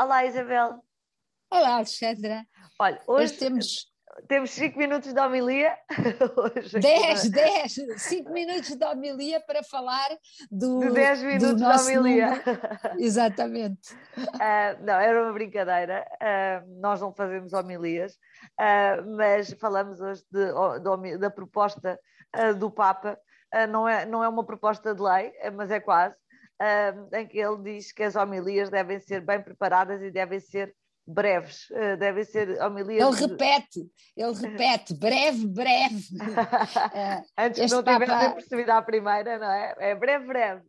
Olá, Isabel. Olá, Alexandra. Olha, hoje temos temos 5 minutos de homilia. 10, 10, 5 minutos de homilia para falar do. De 10 minutos de homilia. Número. Exatamente. Uh, não, era uma brincadeira. Uh, nós não fazemos homilias, uh, mas falamos hoje de, de, da proposta do Papa. não, é, não é uma proposta de lei, mas é quase. Em que ele diz que as homilias devem ser bem preparadas e devem ser breves, uh, devem ser homilias. Ele repete, ele repete, breve, breve. Uh, Antes que não Papa... tivessem percebido à primeira, não é? É breve, breve.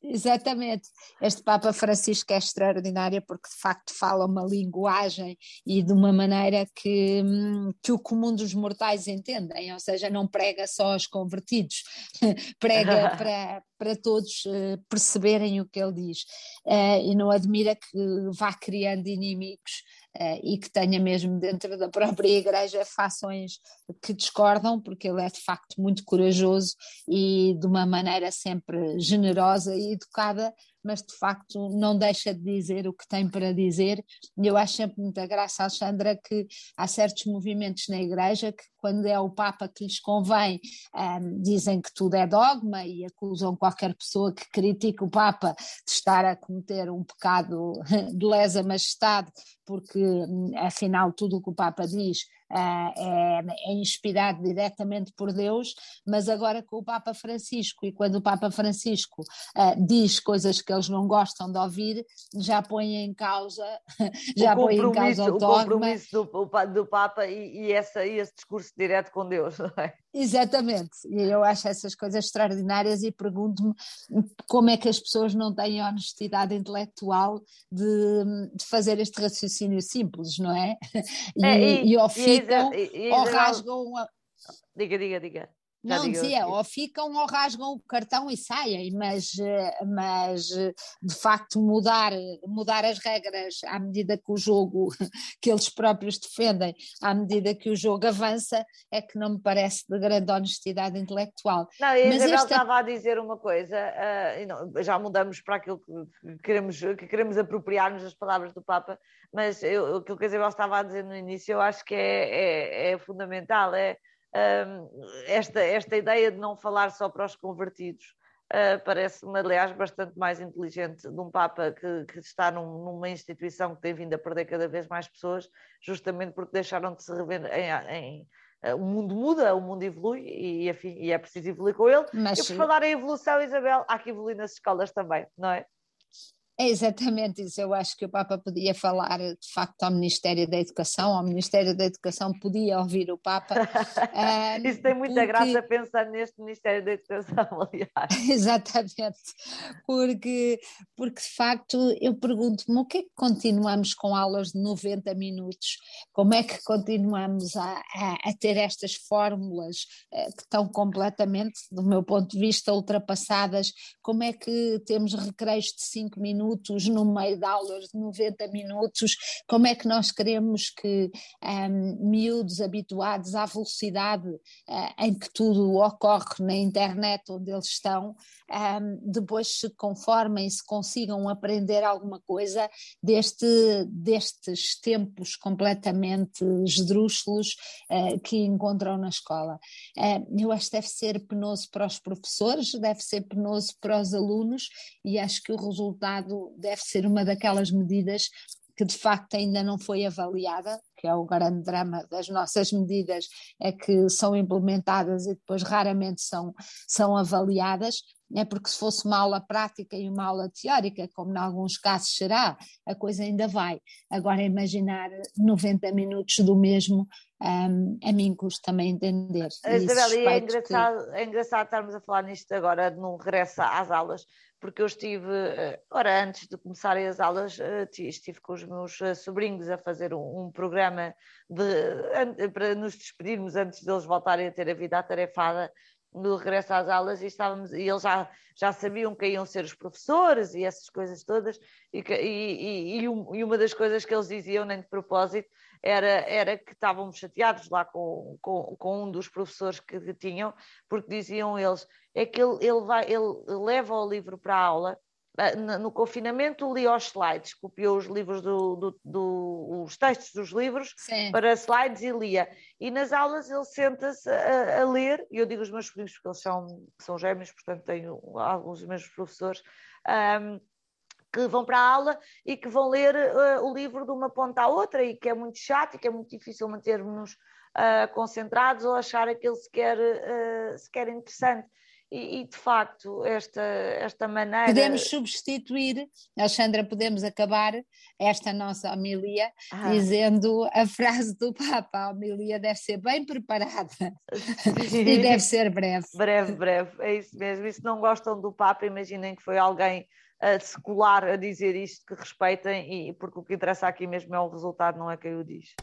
Exatamente. Este Papa Francisco é extraordinário porque de facto fala uma linguagem e de uma maneira que, hum, que o comum dos mortais entendem, ou seja, não prega só aos convertidos, prega para, para todos uh, perceberem o que ele diz. Uh, e não admira que vá criando inimigos uh, e que tenha mesmo dentro da própria igreja fações que discordam, porque ele é de facto muito corajoso e de uma maneira sempre generosa e educada, mas de facto não deixa de dizer o que tem para dizer. E eu acho sempre muita graça, Alexandra, que há certos movimentos na Igreja que, quando é o Papa que lhes convém, um, dizem que tudo é dogma e acusam qualquer pessoa que critique o Papa de estar a cometer um pecado de lesa majestade, porque hum, afinal tudo o que o Papa diz é, é, inspirado diretamente por Deus, mas agora com o Papa Francisco, e quando o Papa Francisco uh, diz coisas que eles não gostam de ouvir, já põe em causa, já põe em causa o, o compromisso do, do Papa e, e, essa, e esse discurso direto com Deus, não é? Exatamente, e eu acho essas coisas extraordinárias e pergunto-me como é que as pessoas não têm honestidade intelectual de, de fazer este raciocínio simples, não é? E, é, e, e ao ficam e, ou rasgam. A... Diga, diga, diga. Já não dizia, ou ficam ou rasgam o cartão e saem, mas, mas de facto mudar, mudar as regras à medida que o jogo, que eles próprios defendem, à medida que o jogo avança, é que não me parece de grande honestidade intelectual. Não, a Isabel esta... estava a dizer uma coisa, uh, já mudamos para aquilo que queremos, que queremos apropriar-nos das palavras do Papa, mas eu, aquilo que a Isabel estava a dizer no início eu acho que é, é, é fundamental, é esta, esta ideia de não falar só para os convertidos uh, parece-me, aliás, bastante mais inteligente de um Papa que, que está num, numa instituição que tem vindo a perder cada vez mais pessoas, justamente porque deixaram de se rever em, em uh, o mundo muda, o mundo evolui e, enfim, e é preciso evoluir com ele. Mas... E por falar em evolução, Isabel, há que evoluir nas escolas também, não é? É exatamente isso. Eu acho que o Papa podia falar de facto ao Ministério da Educação, ao Ministério da Educação podia ouvir o Papa. um, isso tem muita porque... graça pensar neste Ministério da Educação, aliás. exatamente, porque, porque de facto eu pergunto-me o que é que continuamos com aulas de 90 minutos? Como é que continuamos a, a, a ter estas fórmulas uh, que estão completamente, do meu ponto de vista, ultrapassadas? Como é que temos recreios de 5 minutos? Minutos no meio de aulas de 90 minutos, como é que nós queremos que um, miúdos habituados à velocidade uh, em que tudo ocorre na internet onde eles estão, um, depois se conformem, se consigam aprender alguma coisa deste, destes tempos completamente esdrúxulos uh, que encontram na escola. Uh, eu acho que deve ser penoso para os professores, deve ser penoso para os alunos e acho que o resultado deve ser uma daquelas medidas que de facto ainda não foi avaliada, que é o grande drama das nossas medidas, é que são implementadas e depois raramente são, são avaliadas, é porque se fosse uma aula prática e uma aula teórica, como em alguns casos será, a coisa ainda vai. Agora imaginar 90 minutos do mesmo, um, a mim custa também entender. Isabel, e é engraçado, que... é engraçado estarmos a falar nisto agora, num regresso às aulas, porque eu estive, eh, ora, antes de começarem as aulas, eh, estive com os meus eh, sobrinhos a fazer um, um programa de, para nos despedirmos antes deles voltarem a ter a vida atarefada no regresso às aulas e estávamos e eles já, já sabiam quem iam ser os professores e essas coisas todas e, e, e, e, uma das coisas que eles diziam nem de propósito era, era que estavam chateados lá com, com, com um dos professores que, que tinham porque diziam eles é que ele, ele, vai, ele leva o livro para a aula no confinamento li os slides, copiou os livros do, do, do os textos dos livros Sim. para slides e lia. E nas aulas ele senta-se a, a, ler, e eu digo os meus primos porque eles são, são gêmeos, portanto tenho alguns dos meus professores. Um, que vão para a aula e que vão ler uh, o livro de uma ponta à outra e que é muito chato e que é muito difícil mantermos uh, concentrados ou achar aquele sequer, uh, sequer interessante. E, e, de facto, esta, esta maneira. Podemos substituir, Alexandra, podemos acabar esta nossa homilia ah. dizendo a frase do Papa: a homilia deve ser bem preparada e deve ser breve. Breve, breve, é isso mesmo. E se não gostam do Papa, imaginem que foi alguém uh, secular a dizer isto, que respeitem, e, porque o que interessa aqui mesmo é o resultado, não é quem o diz.